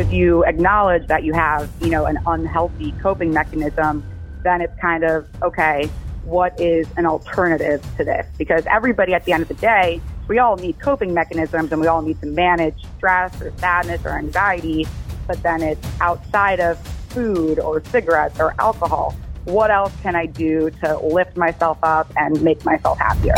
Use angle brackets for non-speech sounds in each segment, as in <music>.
if you acknowledge that you have, you know, an unhealthy coping mechanism, then it's kind of, okay, what is an alternative to this? Because everybody at the end of the day, we all need coping mechanisms and we all need to manage stress or sadness or anxiety, but then it's outside of food or cigarettes or alcohol. What else can I do to lift myself up and make myself happier?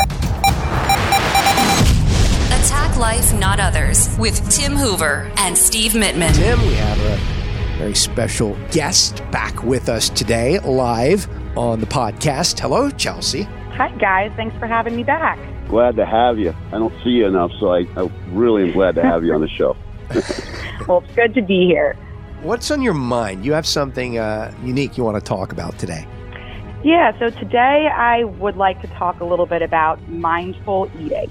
Attack Life, Not Others with Tim Hoover and Steve Mittman. Tim, we have a very special guest back with us today, live on the podcast. Hello, Chelsea. Hi, guys. Thanks for having me back. Glad to have you. I don't see you enough, so I, I really am glad to have you on the show. <laughs> well, it's good to be here. What's on your mind? You have something uh, unique you want to talk about today. Yeah, so today I would like to talk a little bit about mindful eating.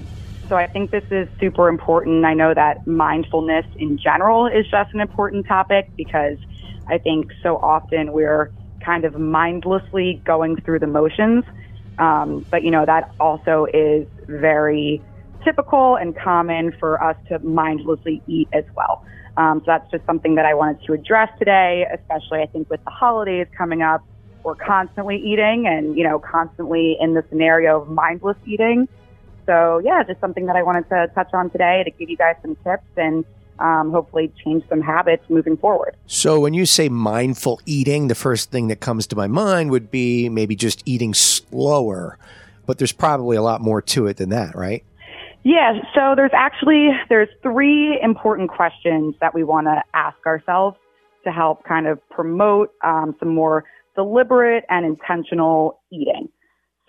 So I think this is super important. I know that mindfulness in general is just an important topic because I think so often we're kind of mindlessly going through the motions. Um, but, you know, that also is very typical and common for us to mindlessly eat as well. Um, so that's just something that I wanted to address today, especially I think with the holidays coming up. We're constantly eating and, you know, constantly in the scenario of mindless eating. So, yeah, just something that I wanted to touch on today to give you guys some tips and um, hopefully change some habits moving forward. So, when you say mindful eating, the first thing that comes to my mind would be maybe just eating slower, but there's probably a lot more to it than that, right? Yeah, so there's actually there's three important questions that we want to ask ourselves to help kind of promote um, some more deliberate and intentional eating.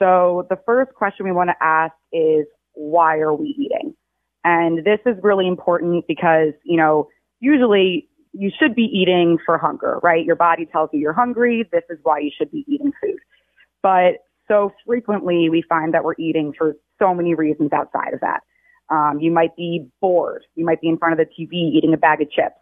So the first question we want to ask is why are we eating? And this is really important because, you know, usually you should be eating for hunger, right? Your body tells you you're hungry. This is why you should be eating food. But so frequently we find that we're eating for so many reasons outside of that. Um, you might be bored. You might be in front of the TV eating a bag of chips.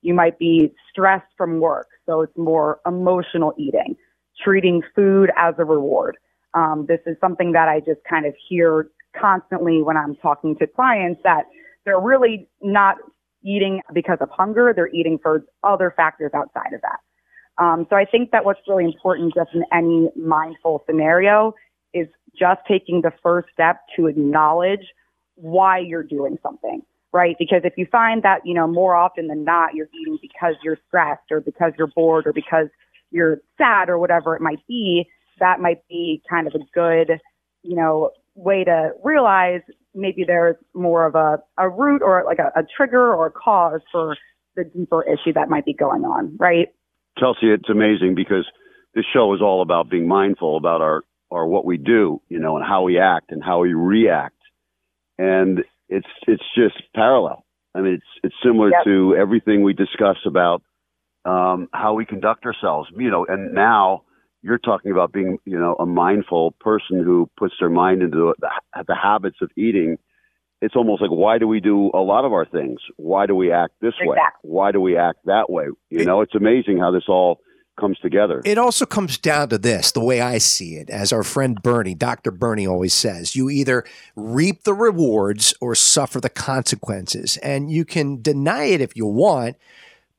You might be stressed from work. So it's more emotional eating, treating food as a reward. Um, this is something that I just kind of hear constantly when I'm talking to clients that they're really not eating because of hunger. They're eating for other factors outside of that. Um, so I think that what's really important just in any mindful scenario is just taking the first step to acknowledge why you're doing something, right? Because if you find that, you know, more often than not, you're eating because you're stressed or because you're bored or because you're sad or whatever it might be, that might be kind of a good, you know, way to realize maybe there's more of a, a root or like a, a trigger or a cause for the deeper issue that might be going on, right? Chelsea, it's amazing because this show is all about being mindful about our, our what we do, you know, and how we act and how we react. And it's it's just parallel. I mean, it's it's similar yep. to everything we discuss about um, how we conduct ourselves. You know, and now you're talking about being, you know, a mindful person who puts their mind into the, the habits of eating. It's almost like, why do we do a lot of our things? Why do we act this exactly. way? Why do we act that way? You know, it's amazing how this all comes together. It also comes down to this, the way I see it, as our friend Bernie, Dr. Bernie always says, you either reap the rewards or suffer the consequences. And you can deny it if you want,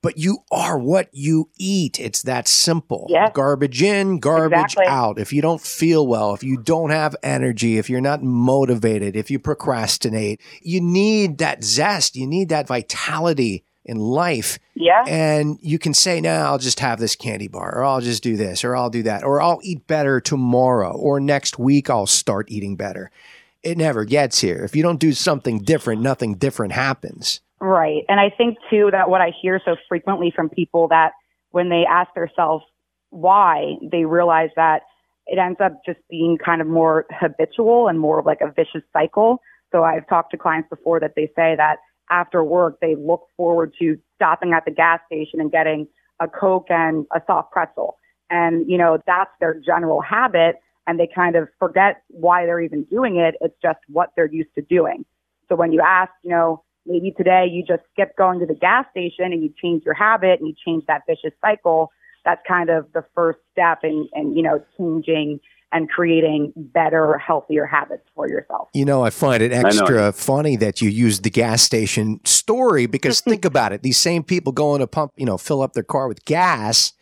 but you are what you eat. It's that simple. Yes. Garbage in, garbage exactly. out. If you don't feel well, if you don't have energy, if you're not motivated, if you procrastinate, you need that zest. You need that vitality in life. Yeah. And you can say, now nah, I'll just have this candy bar, or I'll just do this, or I'll do that, or I'll eat better tomorrow, or next week I'll start eating better. It never gets here. If you don't do something different, nothing different happens. Right. And I think too that what I hear so frequently from people that when they ask themselves why, they realize that it ends up just being kind of more habitual and more of like a vicious cycle. So I've talked to clients before that they say that after work, they look forward to stopping at the gas station and getting a Coke and a soft pretzel. And, you know, that's their general habit. And they kind of forget why they're even doing it. It's just what they're used to doing. So when you ask, you know, maybe today you just skip going to the gas station and you change your habit and you change that vicious cycle, that's kind of the first step in, in you know, changing and creating better, healthier habits for yourself. You know, I find it extra funny that you use the gas station story because think <laughs> about it. These same people going to pump, you know, fill up their car with gas.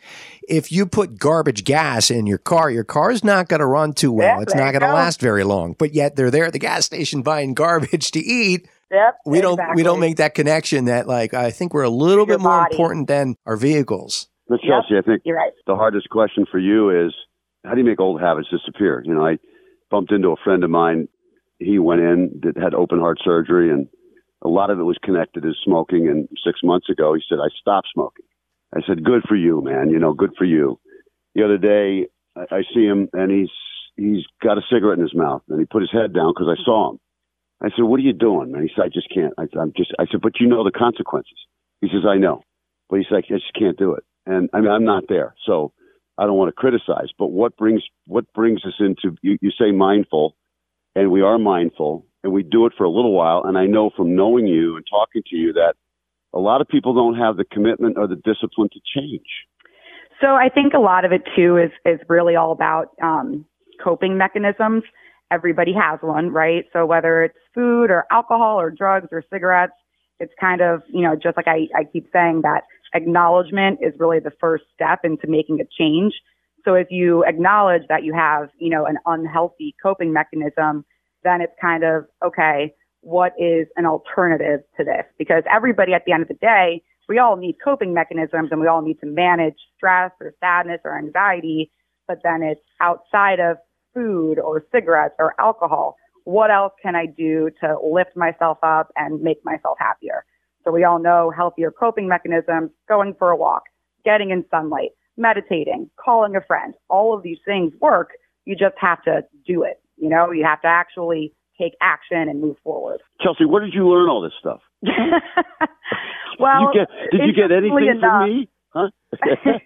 If you put garbage gas in your car, your car's not going to run too well. Yeah, it's not going to last very long. But yet they're there at the gas station buying garbage to eat. Yep. We don't we don't make that connection that like I think we're a little Your bit more body. important than our vehicles. But Yep. I think You're right. the hardest question for you is how do you make old habits disappear? You know, I bumped into a friend of mine. He went in, that had open heart surgery, and a lot of it was connected to smoking. And six months ago, he said, I stopped smoking. I said, good for you, man. You know, good for you. The other day, I, I see him, and he's he's got a cigarette in his mouth, and he put his head down because I saw him. I said, "What are you doing, And He said, "I just can't. I, I'm just." I said, "But you know the consequences." He says, "I know," but he's like, "I just can't do it." And I mean, I'm not there, so I don't want to criticize. But what brings what brings us into you, you say mindful, and we are mindful, and we do it for a little while. And I know from knowing you and talking to you that a lot of people don't have the commitment or the discipline to change. So I think a lot of it too is is really all about um, coping mechanisms. Everybody has one, right? So whether it's food or alcohol or drugs or cigarettes, it's kind of you know just like I, I keep saying that acknowledgement is really the first step into making a change. So if you acknowledge that you have you know an unhealthy coping mechanism, then it's kind of okay. What is an alternative to this? Because everybody at the end of the day we all need coping mechanisms and we all need to manage stress or sadness or anxiety, but then it's outside of food or cigarettes or alcohol. What else can I do to lift myself up and make myself happier? So we all know healthier coping mechanisms, going for a walk, getting in sunlight, meditating, calling a friend. All of these things work. You just have to do it. You know, you have to actually take action and move forward. Chelsea, where did you learn all this stuff? <laughs> well, you get, did you get anything enough- from me? Huh? <laughs>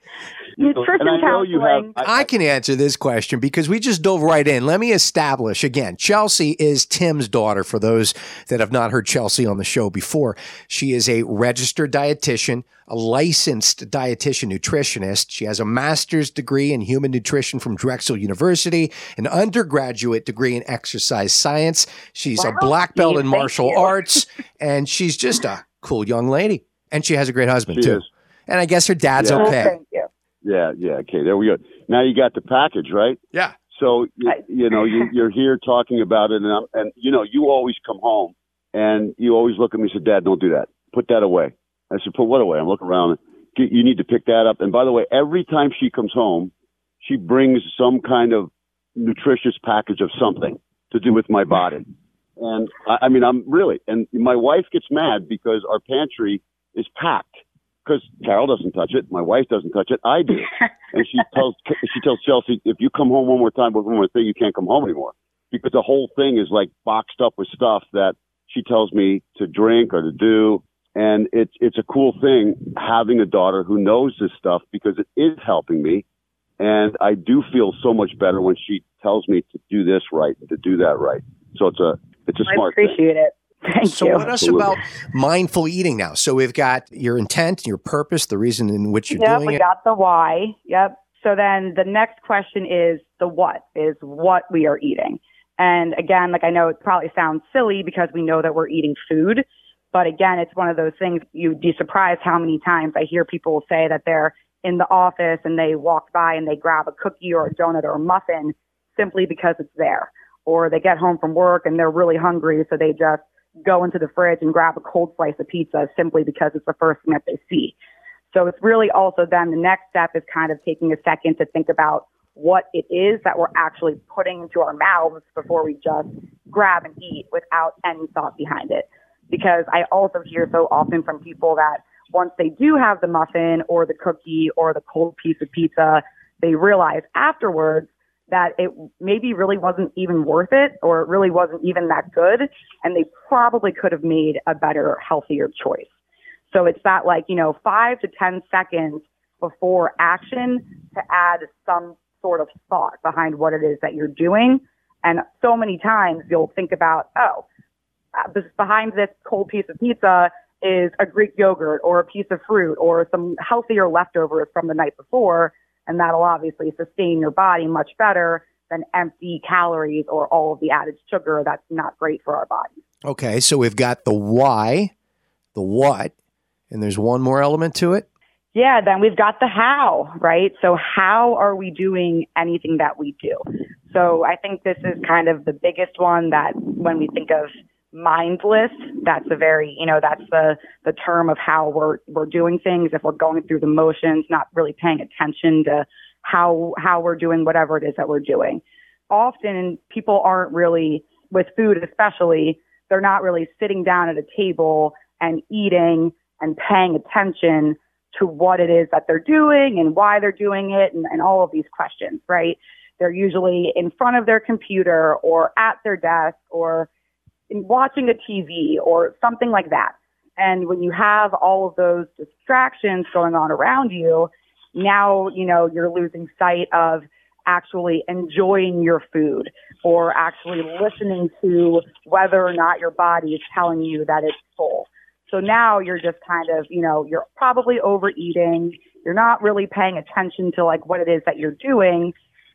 Nutrition and I know have. counseling. I can answer this question because we just dove right in. Let me establish again Chelsea is Tim's daughter, for those that have not heard Chelsea on the show before. She is a registered dietitian, a licensed dietitian nutritionist. She has a master's degree in human nutrition from Drexel University, an undergraduate degree in exercise science. She's a black belt Steve, in martial you. arts, <laughs> and she's just a cool young lady. And she has a great husband, She too. is. And I guess her dad's Yeah. Oh, okay. thank you. Yeah, yeah. Okay, there we go. Now you got the package, right? Yeah. So you, you know you, <laughs> you're here talking about it, and I'm, and you know you always come home and you always look at me and say, "Dad, don't do that. Put that away." I said, "Put what away?" I'm looking around. "Get- You need to pick that up. And by the way, every time she comes home, she brings some kind of nutritious package of something to do with my body. And I, I mean, I'm really, and my wife gets mad because our pantry is packed because Carol doesn't touch it, my wife doesn't touch it, I do. <laughs> and she tells she tells Chelsea, if you come home one more time with one more thing, you can't come home anymore because the whole thing is like boxed up with stuff that she tells me to drink or to do. And it's it's a cool thing having a daughter who knows this stuff because it is helping me. And I do feel so much better when she tells me to do this right, and to do that right. So it's a it's a I smart I appreciate it. Thank so you. what else about mindful eating now? So we've got your intent, your purpose, the reason in which you're yep, doing we it. got the why. Yep. So then the next question is the what is what we are eating. And again, like I know it probably sounds silly because we know that we're eating food, but again, it's one of those things you'd be surprised how many times I hear people say that they're in the office and they walk by and they grab a cookie or a donut or a muffin simply because it's there. Or they get home from work and they're really hungry, so they just go into the fridge and grab a cold slice of pizza simply because it's the first thing that they see. So it's really also then the next step is kind of taking a second to think about what it is that we're actually putting into our mouths before we just grab and eat without any thought behind it. Because I also hear so often from people that once they do have the muffin or the cookie or the cold piece of pizza, they realize afterwards that it maybe really wasn't even worth it or it really wasn't even that good and they probably could have made a better healthier choice. So it's that like you know five to ten seconds before action to add some sort of thought behind what it is that you're doing. And so many times you'll think about oh uh, behind this cold piece of pizza is a greek yogurt or a piece of fruit or some healthier leftovers from the night before and that'll obviously sustain your body much better than empty calories or all of the added sugar that's not great for our bodies. Okay, so we've got the why, the what, and there's one more element to it. Yeah, then we've got the how, right? So how are we doing anything that we do? So I think this is kind of the biggest one that when we think of mindless, that's a very, you know, that's the, the term of how we're, we're doing things. If we're going through the motions, not really paying attention to how, how we're doing whatever it is that we're doing. Often people aren't really, with food especially, they're not really sitting down at a table and eating and paying attention to what it is that they're doing and why they're doing it and, and all of these questions, right? They're usually in front of their computer or at their desk or watching a TV or something like that. And when you have all of those distractions going on around you, now, you know, you're losing sight of actually enjoying your food or actually listening to whether or not your body is telling you that it's full. So now you're just kind of, you know, you're probably overeating. You're not really paying attention to like what it is that you're doing.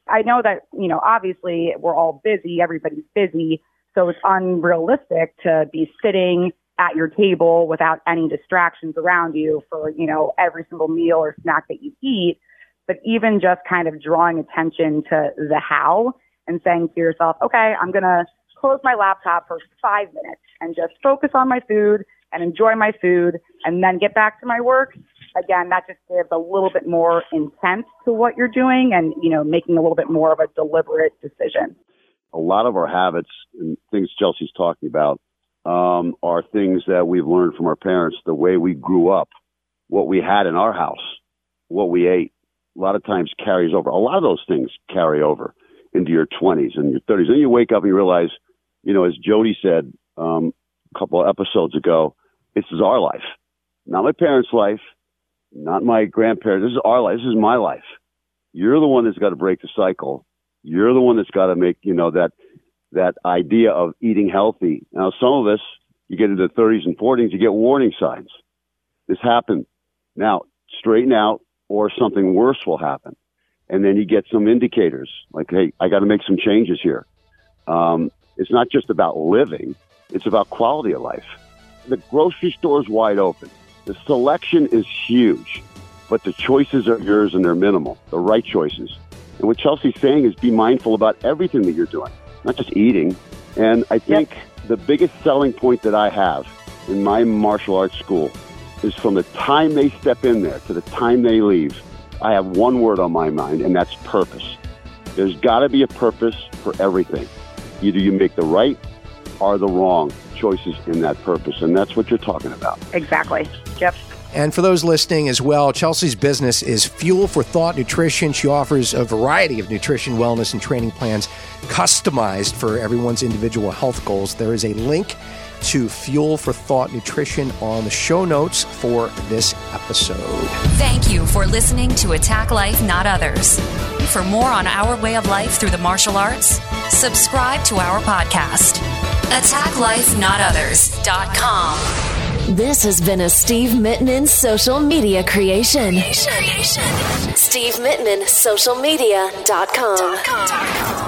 I know that, you know, obviously we're all busy. Everybody's busy. So it's unrealistic to be sitting at your table without any distractions around you for, you know, every single meal or snack that you eat. But even just kind of drawing attention to the how and saying to yourself, okay, I'm going to close my laptop for five minutes and just focus on my food and enjoy my food and then get back to my work. Again, that just gives a little bit more intent to what you're doing and, you know, making a little bit more of a deliberate decision. A lot of our habits and things Chelsea's talking about um, are things that we've learned from our parents, the way we grew up, what we had in our house, what we ate. A lot of times carries over. A lot of those things carry over into your 20s and your 30s. Then you wake up and you realize, you know, as Jody said um, a couple of episodes ago, this is our life, not my parents' life, not my grandparents. This is our life. This is my life. You're the one that's got to break the cycle. You're the one that's got to make, you know, that, that idea of eating healthy. Now, some of us, you get into the 30s and 40s, you get warning signs. This happened. Now, straighten out or something worse will happen. And then you get some indicators like, hey, I got to make some changes here. Um, it's not just about living, it's about quality of life. The grocery store is wide open. The selection is huge, but the choices are yours and they're minimal, the right choices. And what Chelsea's saying is be mindful about everything that you're doing, not just eating. And I think yep. the biggest selling point that I have in my martial arts school is from the time they step in there to the time they leave, I have one word on my mind, and that's purpose. There's got to be a purpose for everything. Either you make the right or the wrong choices in that purpose. And that's what you're talking about. Exactly. Yep. And for those listening as well, Chelsea's business is Fuel for Thought Nutrition. She offers a variety of nutrition, wellness, and training plans customized for everyone's individual health goals. There is a link to Fuel for Thought Nutrition on the show notes for this episode. Thank you for listening to Attack Life, Not Others. For more on our way of life through the martial arts, subscribe to our podcast. AttackLifeNotOthers.com. This has been a Steve Mittman social media creation. Steve Mittman, socialmedia.com.